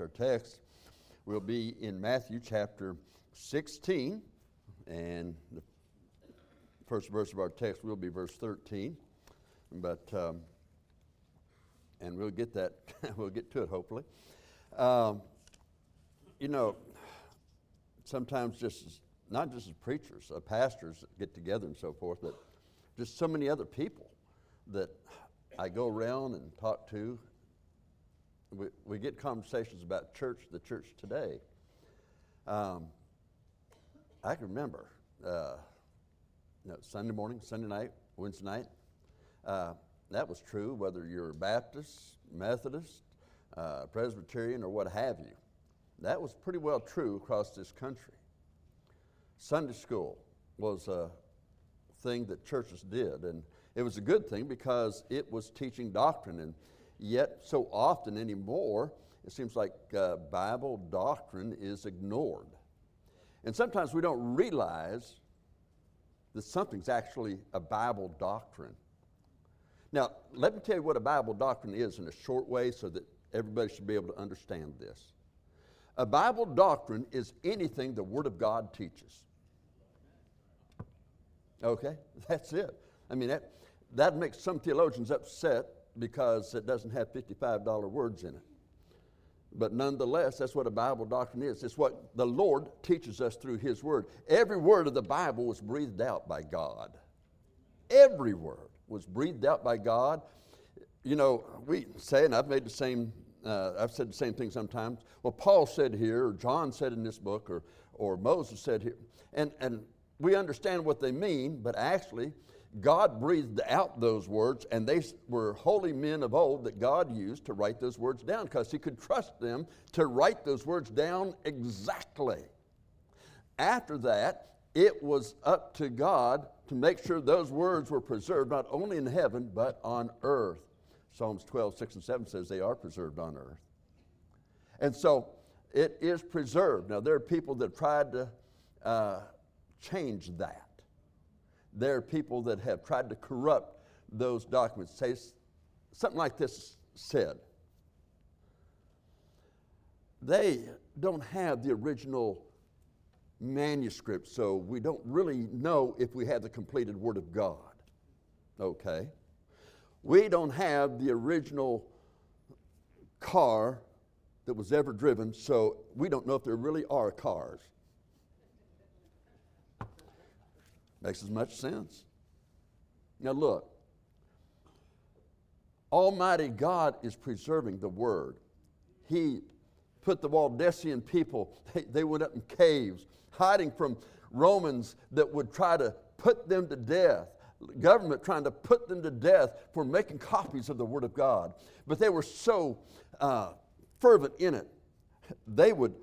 Our text will be in Matthew chapter 16, and the first verse of our text will be verse 13. But, um, and we'll get that, we'll get to it hopefully. Um, you know, sometimes just as, not just as preachers, uh, pastors get together and so forth, but just so many other people that I go around and talk to we, we get conversations about church, the church today. Um, I can remember uh, you know, Sunday morning, Sunday night, Wednesday night. Uh, that was true whether you're Baptist, Methodist, uh, Presbyterian, or what have you. That was pretty well true across this country. Sunday school was a thing that churches did, and it was a good thing because it was teaching doctrine. And Yet, so often anymore, it seems like uh, Bible doctrine is ignored. And sometimes we don't realize that something's actually a Bible doctrine. Now, let me tell you what a Bible doctrine is in a short way so that everybody should be able to understand this. A Bible doctrine is anything the Word of God teaches. Okay? That's it. I mean, that, that makes some theologians upset because it doesn't have $55 words in it. But nonetheless, that's what a Bible doctrine is. It's what the Lord teaches us through His Word. Every word of the Bible was breathed out by God. Every word was breathed out by God. You know, we say, and I've made the same, uh, I've said the same thing sometimes. Well, Paul said here, or John said in this book, or, or Moses said here. And, and we understand what they mean, but actually, God breathed out those words, and they were holy men of old that God used to write those words down because He could trust them to write those words down exactly. After that, it was up to God to make sure those words were preserved not only in heaven, but on earth. Psalms 12, 6 and 7 says they are preserved on earth. And so it is preserved. Now, there are people that tried to uh, change that there are people that have tried to corrupt those documents. Say something like this said. They don't have the original manuscript, so we don't really know if we have the completed Word of God. Okay? We don't have the original car that was ever driven, so we don't know if there really are cars. Makes as much sense. Now, look, Almighty God is preserving the Word. He put the Waldensian people, they, they went up in caves, hiding from Romans that would try to put them to death government trying to put them to death for making copies of the Word of God. But they were so uh, fervent in it, they would.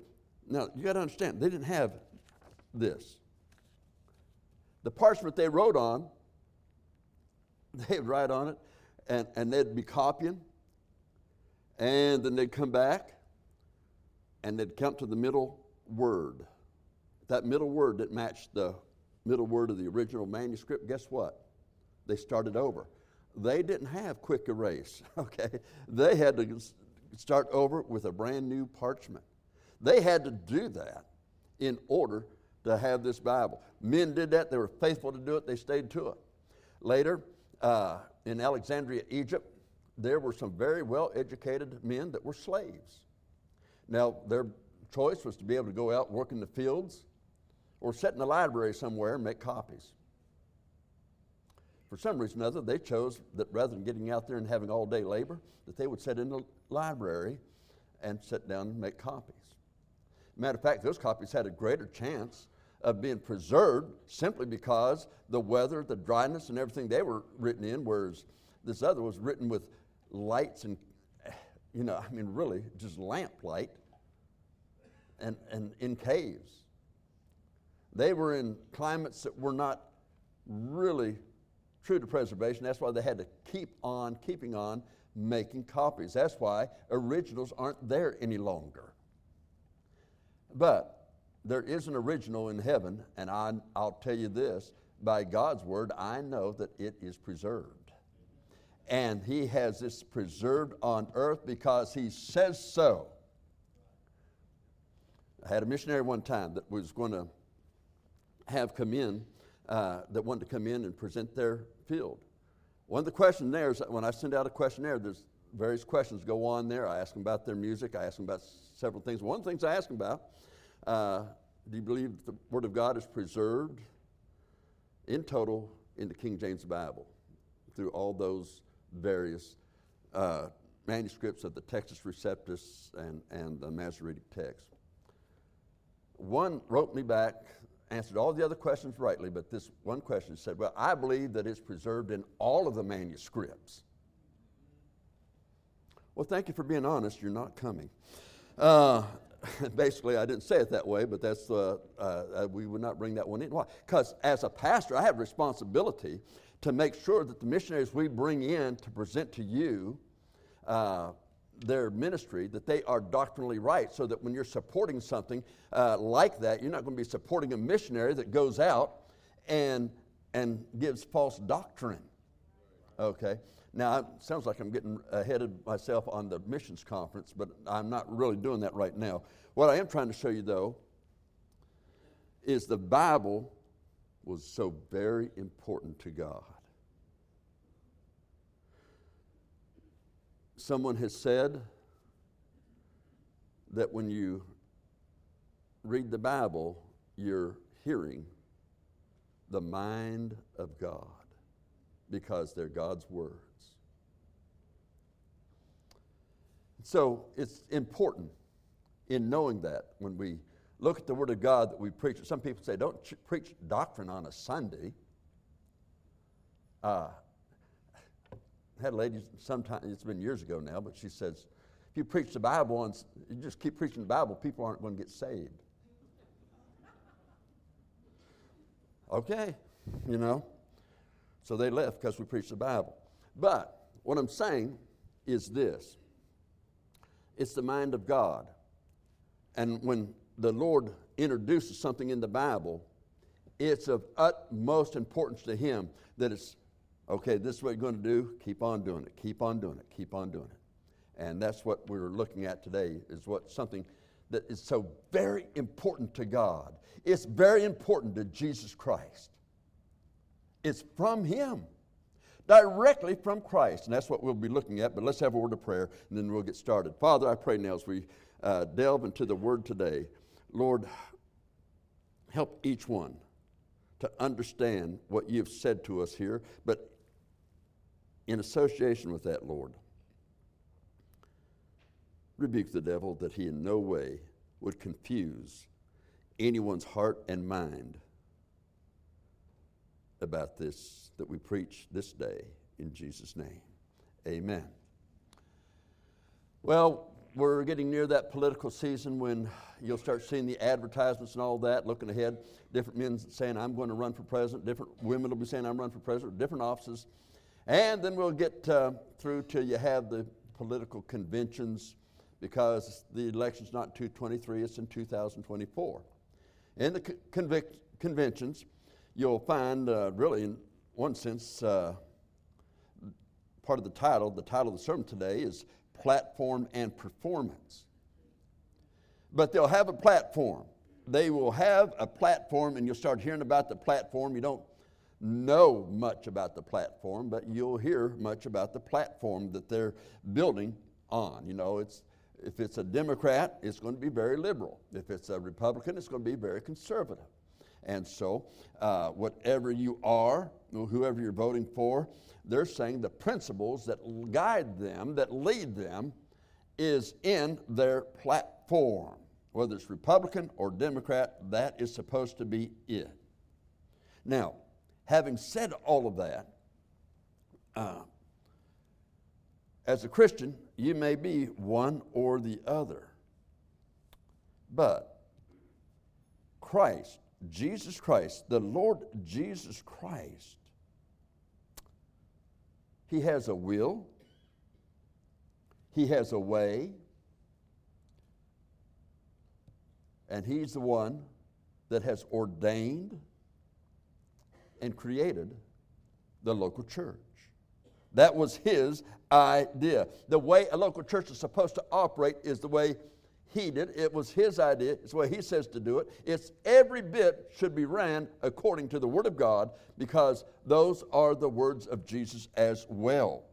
Now, you got to understand, they didn't have this the parchment they wrote on, they'd write on it, and, and they'd be copying, and then they'd come back, and they'd come to the middle word. That middle word that matched the middle word of the original manuscript, guess what? They started over. They didn't have quick erase, okay? They had to start over with a brand new parchment. They had to do that in order to have this Bible. Men did that, they were faithful to do it, they stayed to it. Later, uh, in Alexandria, Egypt, there were some very well educated men that were slaves. Now, their choice was to be able to go out and work in the fields or sit in the library somewhere and make copies. For some reason or other, they chose that rather than getting out there and having all day labor, that they would sit in the library and sit down and make copies. Matter of fact, those copies had a greater chance of being preserved simply because the weather, the dryness, and everything they were written in, whereas this other was written with lights and, you know, I mean, really just lamplight and, and in caves. They were in climates that were not really true to preservation. That's why they had to keep on keeping on making copies. That's why originals aren't there any longer. But there is an original in heaven, and I, I'll tell you this by God's word, I know that it is preserved. And He has this preserved on earth because He says so. I had a missionary one time that was going to have come in, uh, that wanted to come in and present their field. One of the questions there is when I send out a questionnaire, there's various questions go on there. I ask them about their music. I ask them about several things. One of the things I ask them about, uh, do you believe the Word of God is preserved in total in the King James Bible through all those various uh, manuscripts of the Textus Receptus and, and the Masoretic text? One wrote me back, answered all the other questions rightly, but this one question said, Well, I believe that it's preserved in all of the manuscripts. Well, thank you for being honest. You're not coming. Uh, basically, I didn't say it that way, but that's uh, uh, we would not bring that one in. Why? Because as a pastor, I have responsibility to make sure that the missionaries we bring in to present to you uh, their ministry, that they are doctrinally right, so that when you're supporting something uh, like that, you're not going to be supporting a missionary that goes out and and gives false doctrine. Okay. Now, it sounds like I'm getting ahead of myself on the missions conference, but I'm not really doing that right now. What I am trying to show you, though, is the Bible was so very important to God. Someone has said that when you read the Bible, you're hearing the mind of God because they're God's words. So it's important in knowing that when we look at the Word of God that we preach. Some people say, don't ch- preach doctrine on a Sunday. Uh, I had a lady sometime, it's been years ago now, but she says, if you preach the Bible and you just keep preaching the Bible, people aren't going to get saved. okay, you know. So they left because we preached the Bible. But what I'm saying is this it's the mind of God. And when the Lord introduces something in the Bible, it's of utmost importance to Him that it's, okay, this is what you're going to do, keep on doing it, keep on doing it, keep on doing it. And that's what we're looking at today, is what something that is so very important to God. It's very important to Jesus Christ. It's from Him, directly from Christ. And that's what we'll be looking at. But let's have a word of prayer and then we'll get started. Father, I pray now as we uh, delve into the Word today, Lord, help each one to understand what you've said to us here. But in association with that, Lord, rebuke the devil that he in no way would confuse anyone's heart and mind about this that we preach this day in Jesus' name. Amen. Well, we're getting near that political season when you'll start seeing the advertisements and all that, looking ahead. Different men saying, I'm going to run for president. Different women will be saying, I'm running for president, different offices. And then we'll get uh, through till you have the political conventions because the election's not 223, it's in 2024. In the convic- conventions, you'll find, uh, really, in one sense, uh, part of the title, the title of the sermon today is Platform and Performance. But they'll have a platform. They will have a platform, and you'll start hearing about the platform. You don't know much about the platform, but you'll hear much about the platform that they're building on. You know, it's if it's a Democrat, it's going to be very liberal. If it's a Republican, it's going to be very conservative. And so, uh, whatever you are, whoever you're voting for, they're saying the principles that guide them, that lead them, is in their platform. Whether it's Republican or Democrat, that is supposed to be it. Now, having said all of that, uh, as a Christian, you may be one or the other. But Christ, Jesus Christ, the Lord Jesus Christ, He has a will, He has a way, and He's the one that has ordained and created the local church. That was his idea. The way a local church is supposed to operate is the way he did. It was his idea. It's the way he says to do it. It's every bit should be ran according to the Word of God because those are the words of Jesus as well.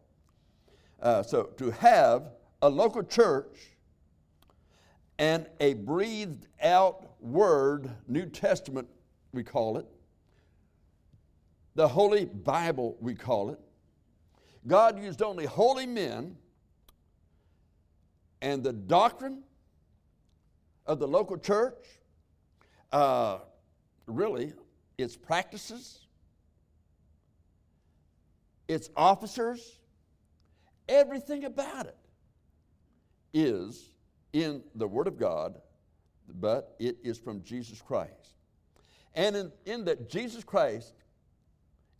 Uh, so to have a local church and a breathed out word, New Testament, we call it, the Holy Bible, we call it. God used only holy men, and the doctrine of the local church, uh, really, its practices, its officers, everything about it is in the Word of God, but it is from Jesus Christ. And in, in that Jesus Christ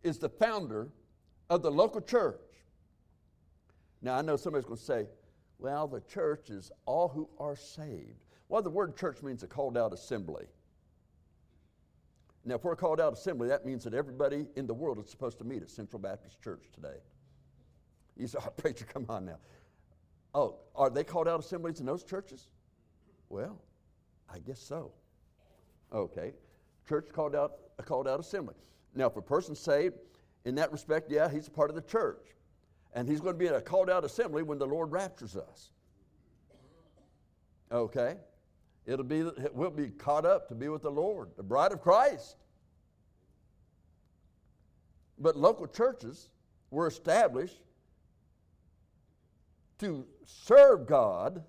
is the founder of the local church. Now, I know somebody's going to say, well, the church is all who are saved. Well, the word church means a called out assembly. Now, if we're a called out assembly, that means that everybody in the world is supposed to meet at Central Baptist Church today. You say, oh, preacher, come on now. Oh, are they called out assemblies in those churches? Well, I guess so. Okay. Church called out a called out assembly. Now, if a person's saved, in that respect, yeah, he's a part of the church. And he's going to be in a called out assembly when the Lord raptures us. Okay? It'll be, we'll be caught up to be with the Lord, the bride of Christ. But local churches were established to serve God,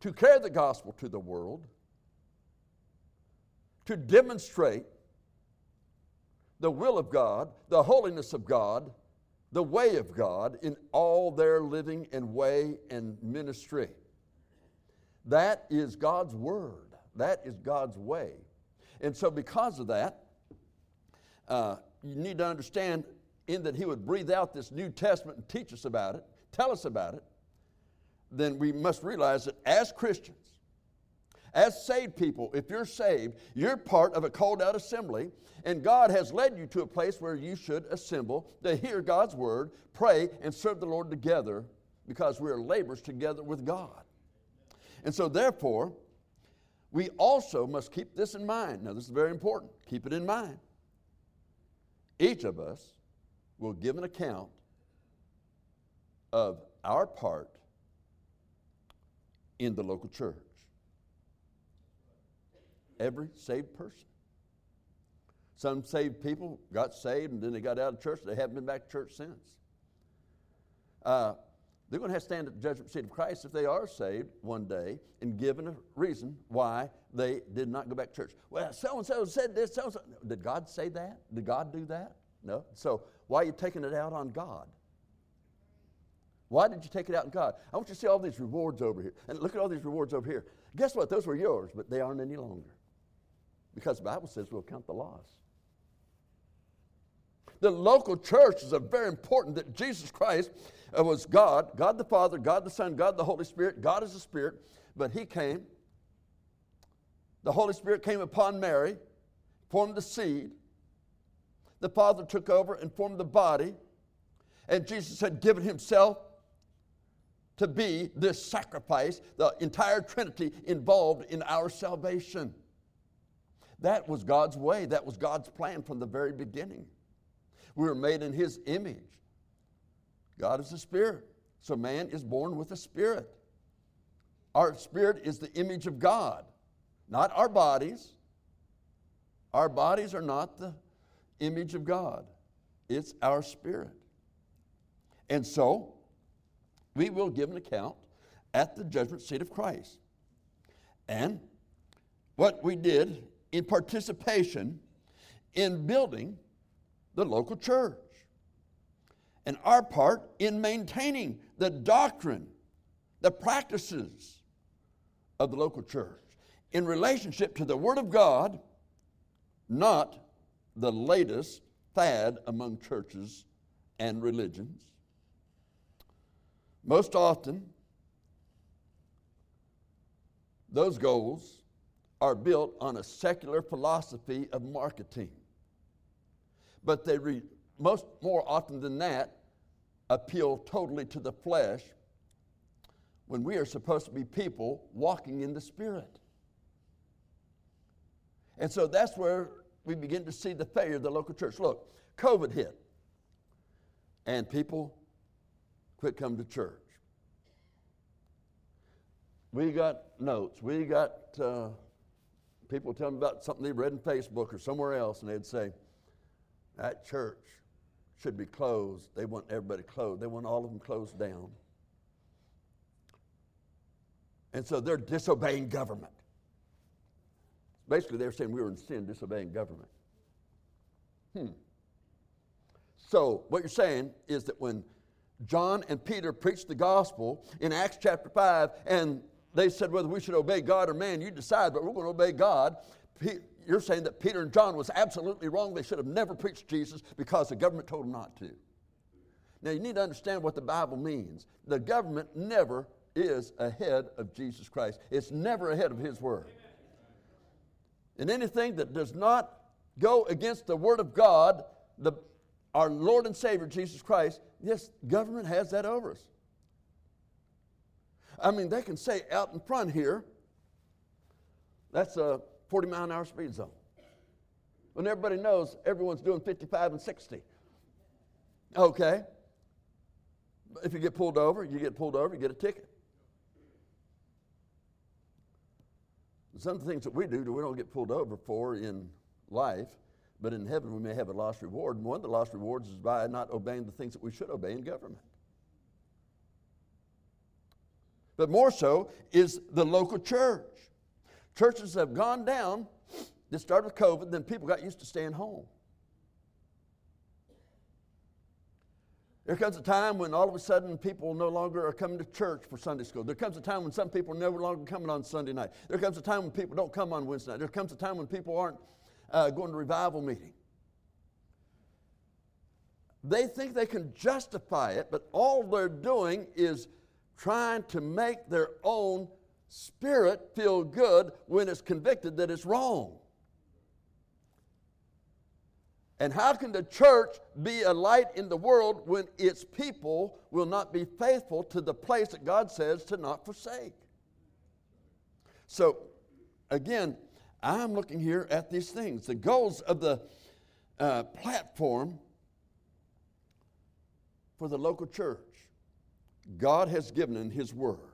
to carry the gospel to the world, to demonstrate the will of God, the holiness of God, the way of God in all their living and way and ministry. That is God's word. That is God's way. And so, because of that, uh, you need to understand in that He would breathe out this New Testament and teach us about it, tell us about it, then we must realize that as Christians, as saved people, if you're saved, you're part of a called out assembly, and God has led you to a place where you should assemble to hear God's word, pray, and serve the Lord together because we are laborers together with God. And so, therefore, we also must keep this in mind. Now, this is very important. Keep it in mind. Each of us will give an account of our part in the local church. Every saved person. Some saved people got saved and then they got out of church. They haven't been back to church since. Uh, they're going to have to stand at the judgment seat of Christ if they are saved one day and given a reason why they did not go back to church. Well, so and so said this, so and so. Did God say that? Did God do that? No. So why are you taking it out on God? Why did you take it out on God? I want you to see all these rewards over here. And look at all these rewards over here. Guess what? Those were yours, but they aren't any longer. Because the Bible says we'll count the loss. The local church is a very important that Jesus Christ uh, was God, God the Father, God the Son, God the Holy Spirit. God is the spirit, but He came. The Holy Spirit came upon Mary, formed the seed. The Father took over and formed the body. And Jesus had given Himself to be this sacrifice, the entire Trinity involved in our salvation. That was God's way, that was God's plan from the very beginning. We were made in His image. God is a spirit, so man is born with a spirit. Our spirit is the image of God, not our bodies. Our bodies are not the image of God, it's our spirit. And so, we will give an account at the judgment seat of Christ. And what we did in participation in building the local church. And our part in maintaining the doctrine, the practices of the local church in relationship to the Word of God, not the latest fad among churches and religions. Most often, those goals are built on a secular philosophy of marketing but they re, most more often than that appeal totally to the flesh when we are supposed to be people walking in the Spirit. And so that's where we begin to see the failure of the local church. Look, COVID hit, and people quit coming to church. We got notes. We got uh, people telling about something they read in Facebook or somewhere else, and they'd say, That church should be closed. They want everybody closed, they want all of them closed down. And so they're disobeying government. Basically, they're saying we were in sin disobeying government. Hmm. So, what you're saying is that when John and Peter preached the gospel in Acts chapter 5, and they said whether we should obey God or man, you decide, but we're going to obey God. You're saying that Peter and John was absolutely wrong. They should have never preached Jesus because the government told them not to. Now, you need to understand what the Bible means. The government never is ahead of Jesus Christ, it's never ahead of His Word. And anything that does not go against the Word of God, the, our Lord and Savior Jesus Christ, yes, government has that over us. I mean, they can say out in front here, that's a 40 mile an hour speed zone. When everybody knows everyone's doing 55 and 60. Okay. If you get pulled over, you get pulled over, you get a ticket. Some of the things that we do, that we don't get pulled over for in life, but in heaven we may have a lost reward. And one of the lost rewards is by not obeying the things that we should obey in government. But more so is the local church. Churches have gone down. This started with COVID, then people got used to staying home. There comes a time when all of a sudden people no longer are coming to church for Sunday school. There comes a time when some people are no longer coming on Sunday night. There comes a time when people don't come on Wednesday night. There comes a time when people aren't uh, going to revival meeting. They think they can justify it, but all they're doing is trying to make their own spirit feel good when it's convicted that it's wrong. And how can the church be a light in the world when its people will not be faithful to the place that God says to not forsake? So, again, I'm looking here at these things. The goals of the uh, platform for the local church, God has given in His Word.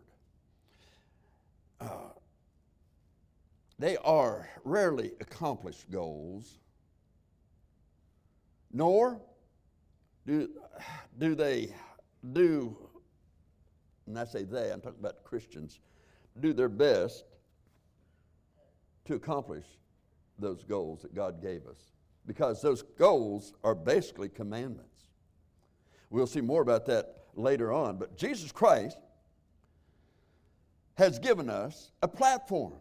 They are rarely accomplished goals nor do, do they do, and I say they, I'm talking about Christians, do their best to accomplish those goals that God gave us. Because those goals are basically commandments. We'll see more about that later on. But Jesus Christ has given us a platform.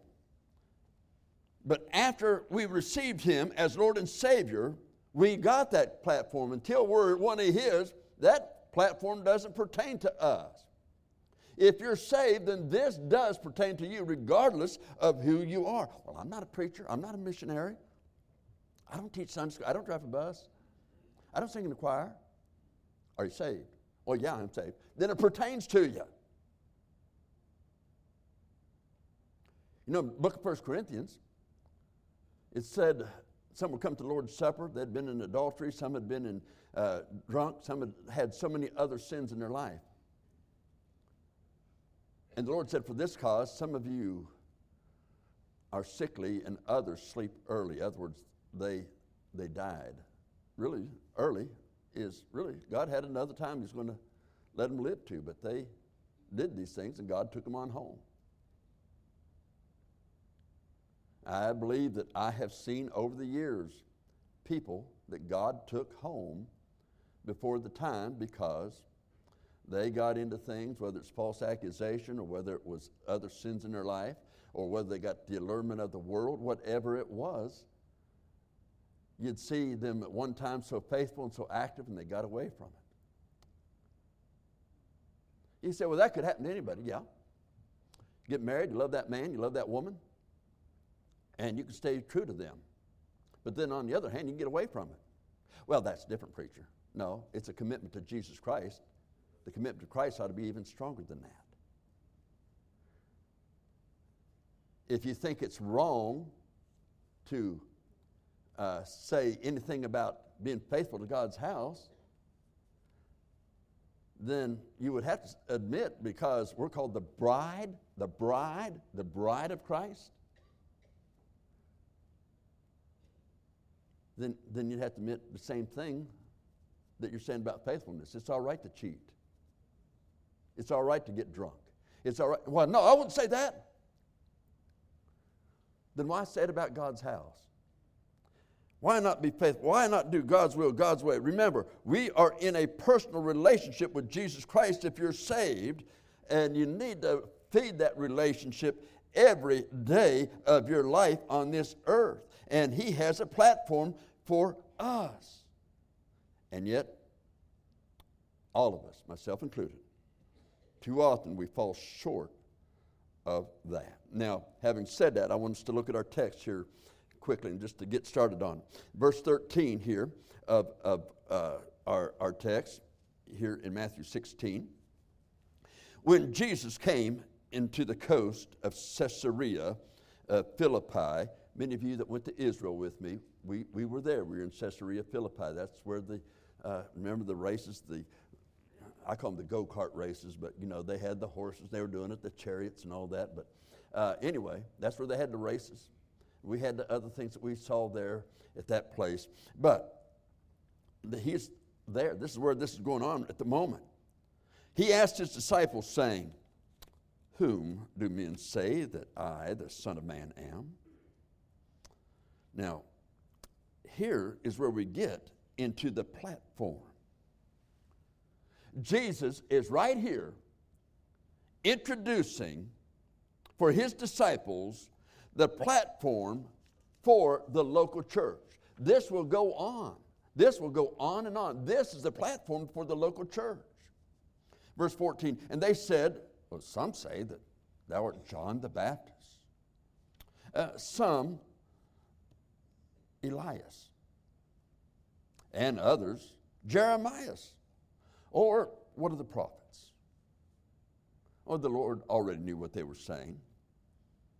But after we received Him as Lord and Savior, we got that platform. Until we're one of His, that platform doesn't pertain to us. If you're saved, then this does pertain to you, regardless of who you are. Well, I'm not a preacher, I'm not a missionary. I don't teach Sunday school, I don't drive a bus, I don't sing in the choir. Are you saved? Well, yeah, I'm saved. Then it pertains to you. You know, book of First Corinthians, it said some would come to the Lord's Supper. They'd been in adultery. Some had been in, uh, drunk. Some had had so many other sins in their life. And the Lord said, For this cause, some of you are sickly and others sleep early. In other words, they, they died. Really, early is really, God had another time He's going to let them live to, but they did these things and God took them on home. I believe that I have seen over the years people that God took home before the time because they got into things, whether it's false accusation or whether it was other sins in their life or whether they got the allurement of the world, whatever it was. You'd see them at one time so faithful and so active and they got away from it. You say, well, that could happen to anybody. Yeah. Get married, you love that man, you love that woman, and you can stay true to them. But then on the other hand, you can get away from it. Well, that's different, preacher. No, it's a commitment to Jesus Christ. The commitment to Christ ought to be even stronger than that. if you think it's wrong to uh, say anything about being faithful to God's house, then you would have to admit because we're called the bride, the bride, the bride of Christ. Then, then you'd have to admit the same thing that you're saying about faithfulness. It's all right to cheat. It's all right to get drunk. It's all right. Well, no, I wouldn't say that. Then why say it about God's house? Why not be faithful? Why not do God's will, God's way? Remember, we are in a personal relationship with Jesus Christ if you're saved, and you need to feed that relationship every day of your life on this earth. And He has a platform for us. And yet, all of us, myself included, too often we fall short of that. Now, having said that, I want us to look at our text here quickly and just to get started on. Verse 13 here of, of uh, our, our text, here in Matthew 16. When Jesus came into the coast of Caesarea uh, Philippi, many of you that went to Israel with me, we, we were there. We were in Caesarea Philippi. That's where the, uh, remember the races, the I call them the go kart races, but you know, they had the horses, they were doing it, the chariots and all that. But uh, anyway, that's where they had the races. We had the other things that we saw there at that place. But the, he's there. This is where this is going on at the moment. He asked his disciples, saying, Whom do men say that I, the Son of Man, am? Now, here is where we get into the platform. Jesus is right here introducing for his disciples the platform for the local church. This will go on. This will go on and on. This is the platform for the local church. Verse 14, and they said, well, some say that thou art John the Baptist. Uh, some, Elias. And others, Jeremias or what are the prophets? Oh, the Lord already knew what they were saying.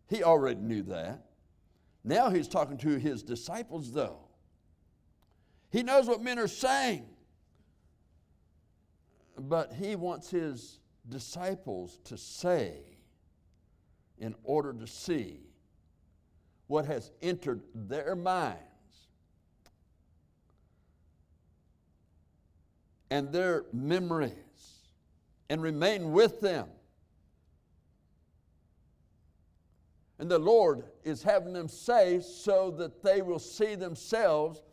He already knew that. Now he's talking to his disciples, though. He knows what men are saying. But he wants his disciples to say in order to see what has entered their minds and their memories and remain with them. And the Lord is having them say so that they will see themselves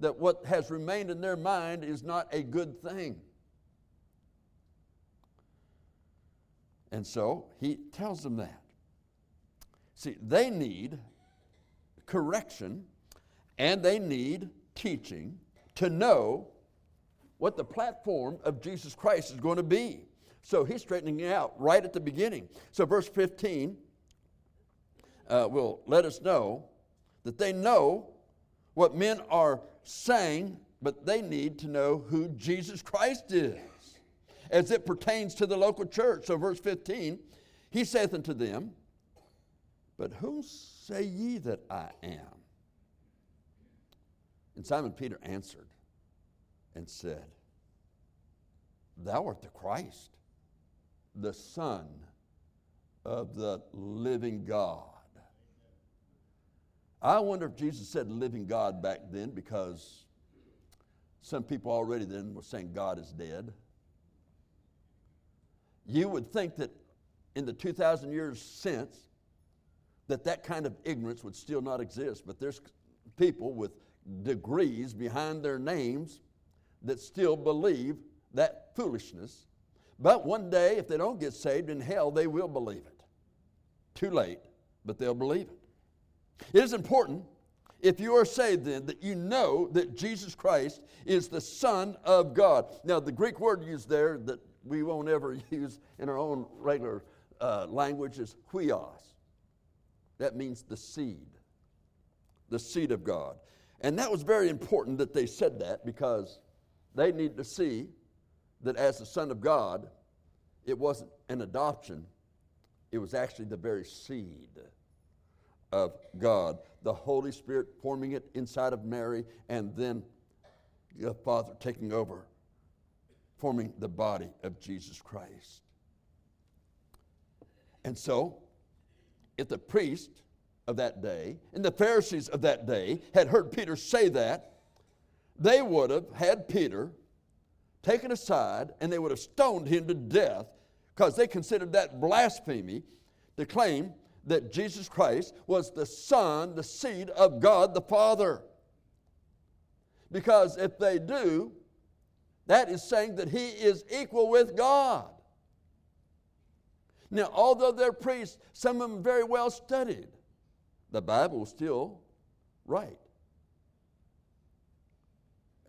that what has remained in their mind is not a good thing. And so he tells them that. See, they need correction and they need teaching to know what the platform of Jesus Christ is going to be. So he's straightening it out right at the beginning. So, verse 15 uh, will let us know that they know what men are saying, but they need to know who Jesus Christ is as it pertains to the local church. So, verse 15, he saith unto them, But whom say ye that I am? And Simon Peter answered, and said, Thou art the Christ, the Son of the living God. I wonder if Jesus said living God back then because some people already then were saying God is dead. You would think that in the 2,000 years since, that that kind of ignorance would still not exist, but there's people with degrees behind their names that still believe that foolishness. But one day, if they don't get saved in hell, they will believe it. Too late, but they'll believe it. It is important, if you are saved, then, that you know that Jesus Christ is the Son of God. Now, the Greek word used there that we won't ever use in our own regular uh, language is huios. That means the seed, the seed of God. And that was very important that they said that because they need to see that as the Son of God, it wasn't an adoption, it was actually the very seed of God. The Holy Spirit forming it inside of Mary, and then the Father taking over, forming the body of Jesus Christ. And so, if the priest of that day and the Pharisees of that day had heard Peter say that, they would have had Peter taken aside and they would have stoned him to death because they considered that blasphemy to claim that Jesus Christ was the Son, the seed of God the Father. Because if they do, that is saying that he is equal with God. Now, although they're priests, some of them very well studied, the Bible is still right.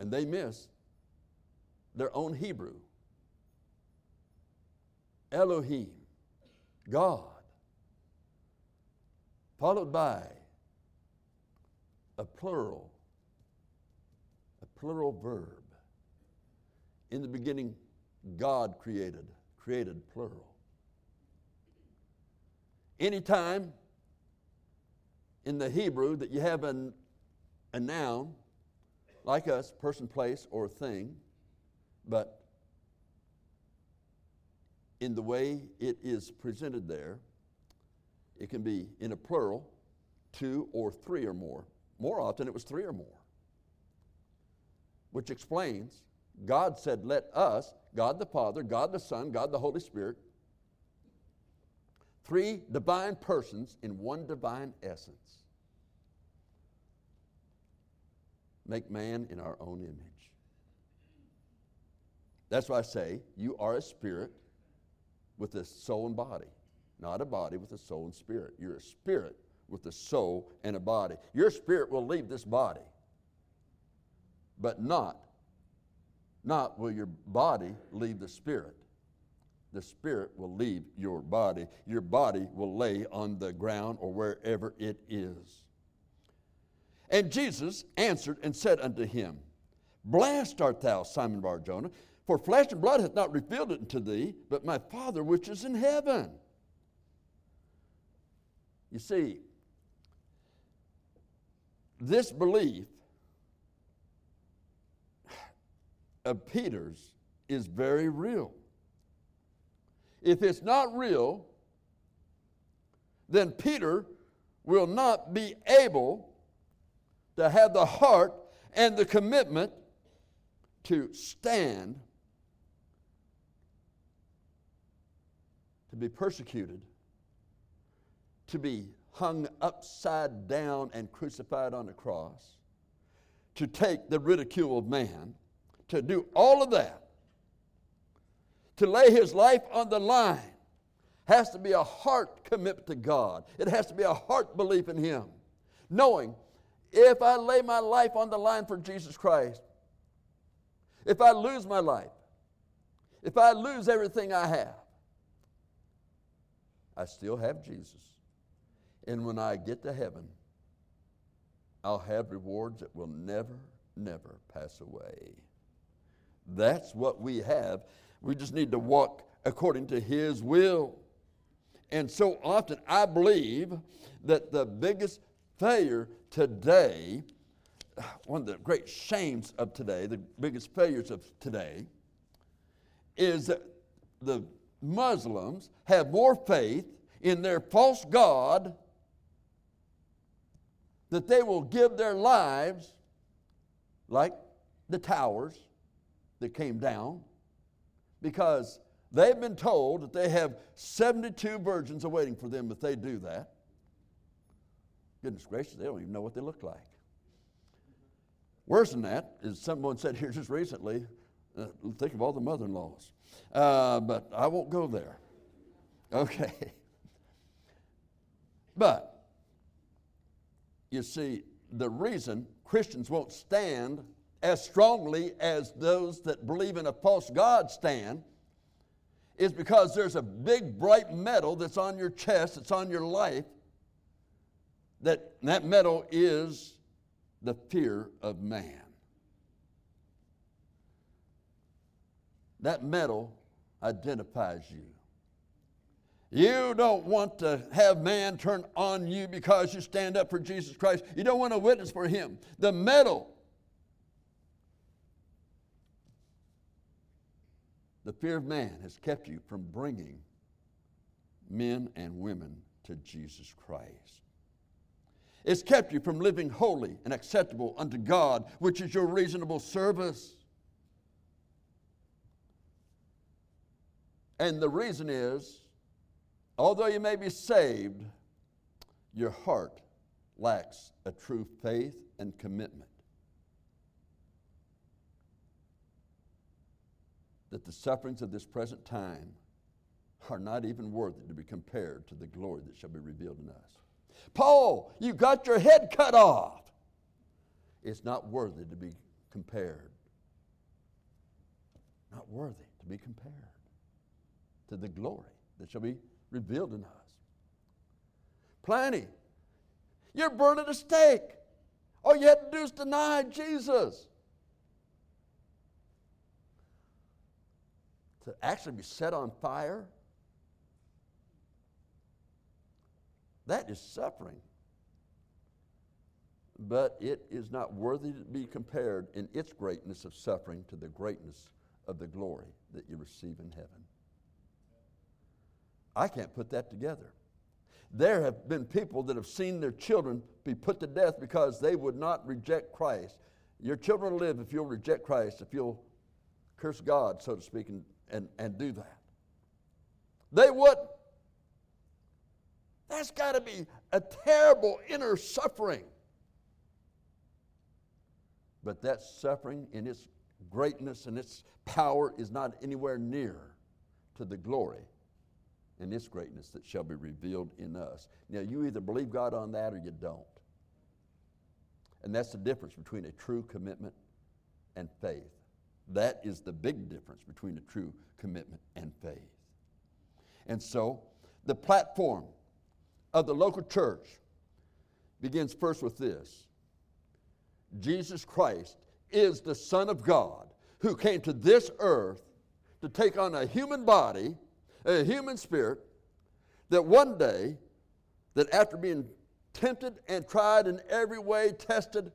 And they miss their own Hebrew. Elohim, God, followed by a plural, a plural verb. In the beginning, God created, created plural. Anytime in the Hebrew that you have an, a noun, like us, person, place, or thing, but in the way it is presented there, it can be in a plural, two or three or more. More often it was three or more, which explains God said, Let us, God the Father, God the Son, God the Holy Spirit, three divine persons in one divine essence, make man in our own image. That's why I say you are a spirit with a soul and body, not a body with a soul and spirit. You're a spirit with a soul and a body. Your spirit will leave this body, but not, not will your body leave the spirit. The spirit will leave your body. Your body will lay on the ground or wherever it is. And Jesus answered and said unto him, Blessed art thou, Simon Barjona, for flesh and blood hath not revealed it unto thee, but my Father which is in heaven. You see, this belief of Peter's is very real. If it's not real, then Peter will not be able to have the heart and the commitment to stand to be persecuted, to be hung upside down and crucified on the cross, to take the ridicule of man, to do all of that, to lay his life on the line, has to be a heart commitment to God. It has to be a heart belief in Him. Knowing if I lay my life on the line for Jesus Christ, if I lose my life, if I lose everything I have, I still have Jesus. And when I get to heaven, I'll have rewards that will never, never pass away. That's what we have. We just need to walk according to His will. And so often, I believe that the biggest failure today, one of the great shames of today, the biggest failures of today, is that the Muslims have more faith in their false God that they will give their lives like the towers that came down because they've been told that they have 72 virgins awaiting for them if they do that. Goodness gracious, they don't even know what they look like. Worse than that is someone said here just recently, uh, think of all the mother in laws. Uh, but I won't go there. Okay. But, you see, the reason Christians won't stand as strongly as those that believe in a false God stand is because there's a big bright medal that's on your chest, it's on your life, that that medal is the fear of man. That metal identifies you. You don't want to have man turn on you because you stand up for Jesus Christ. You don't want to witness for him. The metal, the fear of man has kept you from bringing men and women to Jesus Christ. It's kept you from living holy and acceptable unto God, which is your reasonable service. And the reason is, although you may be saved, your heart lacks a true faith and commitment. That the sufferings of this present time are not even worthy to be compared to the glory that shall be revealed in us. Paul, you got your head cut off. It's not worthy to be compared. Not worthy to be compared to the glory that shall be revealed in us. Pliny, you're burning a stake. All you had to do is deny Jesus. To actually be set on fire That is suffering. But it is not worthy to be compared in its greatness of suffering to the greatness of the glory that you receive in heaven. I can't put that together. There have been people that have seen their children be put to death because they would not reject Christ. Your children live if you'll reject Christ, if you'll curse God, so to speak, and, and, and do that. They wouldn't. That's got to be a terrible inner suffering. But that suffering in its greatness and its power is not anywhere near to the glory and its greatness that shall be revealed in us. Now, you either believe God on that or you don't. And that's the difference between a true commitment and faith. That is the big difference between a true commitment and faith. And so, the platform of the local church begins first with this Jesus Christ is the Son of God who came to this earth to take on a human body, a human spirit, that one day, that after being tempted and tried in every way, tested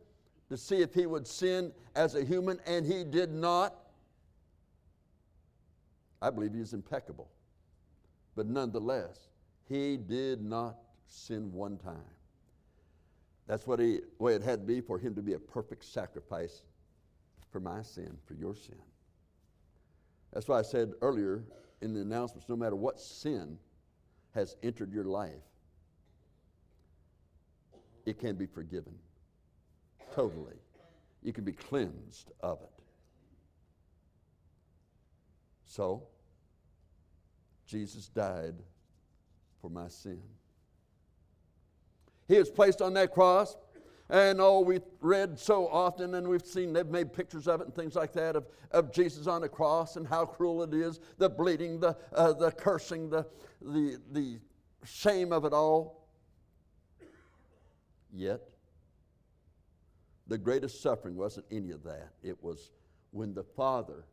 to see if he would sin as a human, and he did not. I believe he is impeccable. But nonetheless, he did not sin one time. That's what he, way it had to be for him to be a perfect sacrifice for my sin, for your sin. That's why I said earlier in the announcements no matter what sin has entered your life, it can be forgiven totally. You can be cleansed of it. So, Jesus died for my sin. He was placed on that cross. And oh, we've read so often and we've seen, they've made pictures of it and things like that of, of Jesus on the cross and how cruel it is the bleeding, the, uh, the cursing, the, the, the shame of it all. Yet, the greatest suffering wasn't any of that. It was when the Father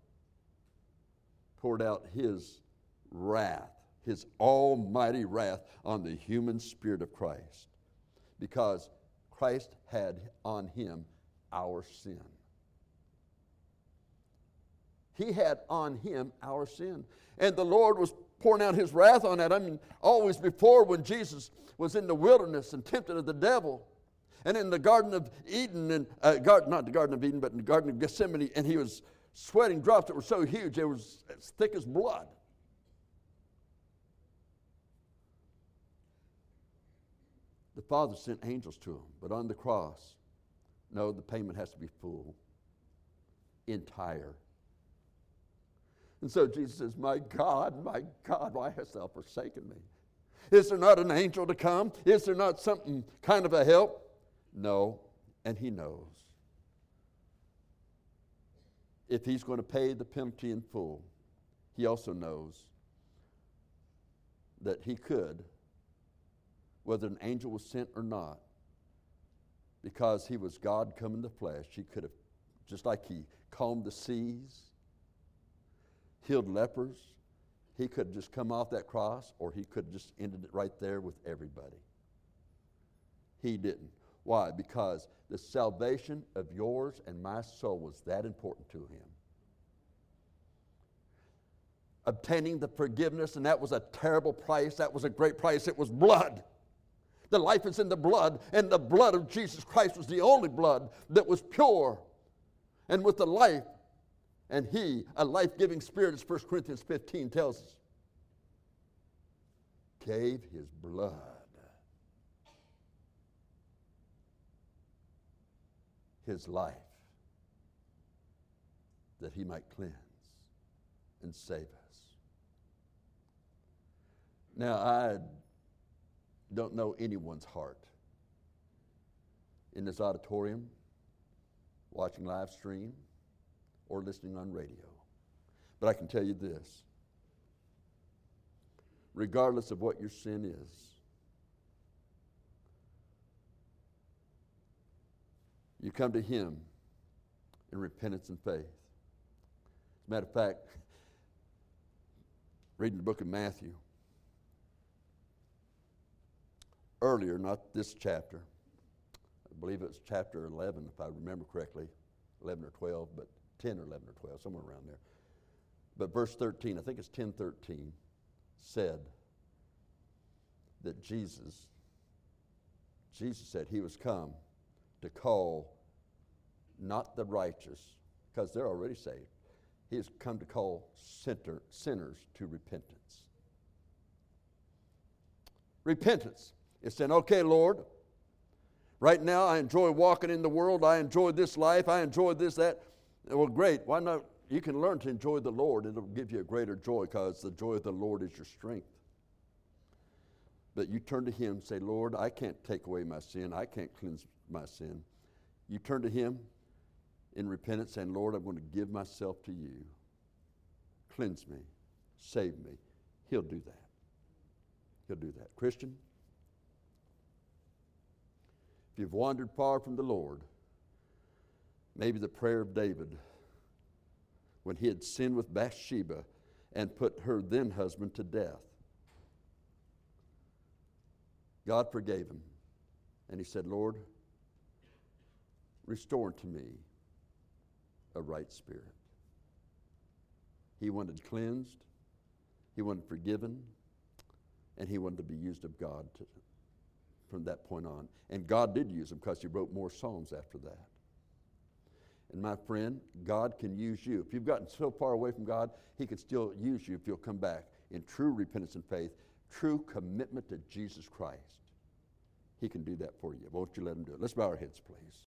poured out His wrath, His almighty wrath on the human spirit of Christ because Christ had on him our sin. He had on him our sin. And the Lord was pouring out his wrath on that. I mean, always before when Jesus was in the wilderness and tempted of the devil, and in the Garden of Eden, and uh, garden, not the Garden of Eden, but in the Garden of Gethsemane, and he was sweating drops that were so huge they was as thick as blood. The Father sent angels to him, but on the cross, no, the payment has to be full, entire. And so Jesus says, My God, my God, why hast thou forsaken me? Is there not an angel to come? Is there not something kind of a help? No, and he knows. If he's going to pay the penalty in full, he also knows that he could whether an angel was sent or not, because he was God come in the flesh, he could have, just like he calmed the seas, healed lepers, He could have just come off that cross, or he could have just ended it right there with everybody. He didn't. Why? Because the salvation of yours and my soul was that important to him. Obtaining the forgiveness, and that was a terrible price. That was a great price. It was blood. The life is in the blood, and the blood of Jesus Christ was the only blood that was pure. And with the life, and He, a life giving Spirit, as 1 Corinthians 15 tells us, gave His blood. His life that He might cleanse and save us. Now, I don't know anyone's heart in this auditorium, watching live stream, or listening on radio. But I can tell you this regardless of what your sin is, you come to Him in repentance and faith. As a matter of fact, reading the book of Matthew, earlier, not this chapter. I believe it's chapter 11, if I remember correctly, 11 or 12, but 10 or 11 or 12, somewhere around there. But verse 13, I think it's 10 13, said that Jesus, Jesus said he was come to call not the righteous, because they're already saved. He has come to call sinner, sinners to repentance. Repentance. It's saying, okay, Lord, right now I enjoy walking in the world. I enjoy this life. I enjoy this, that. Well, great. Why not? You can learn to enjoy the Lord. It'll give you a greater joy because the joy of the Lord is your strength. But you turn to Him and say, Lord, I can't take away my sin. I can't cleanse my sin. You turn to Him in repentance, saying, Lord, I'm going to give myself to you. Cleanse me, save me. He'll do that. He'll do that. Christian, if you've wandered far from the Lord, maybe the prayer of David when he had sinned with Bathsheba and put her then husband to death. God forgave him. And he said, Lord, restore to me a right spirit. He wanted cleansed, he wanted forgiven, and he wanted to be used of God to, from that point on. And God did use him because he wrote more Psalms after that. And my friend, God can use you. If you've gotten so far away from God, he can still use you if you'll come back in true repentance and faith, true commitment to Jesus Christ. He can do that for you. Won't you let him do it? Let's bow our heads, please.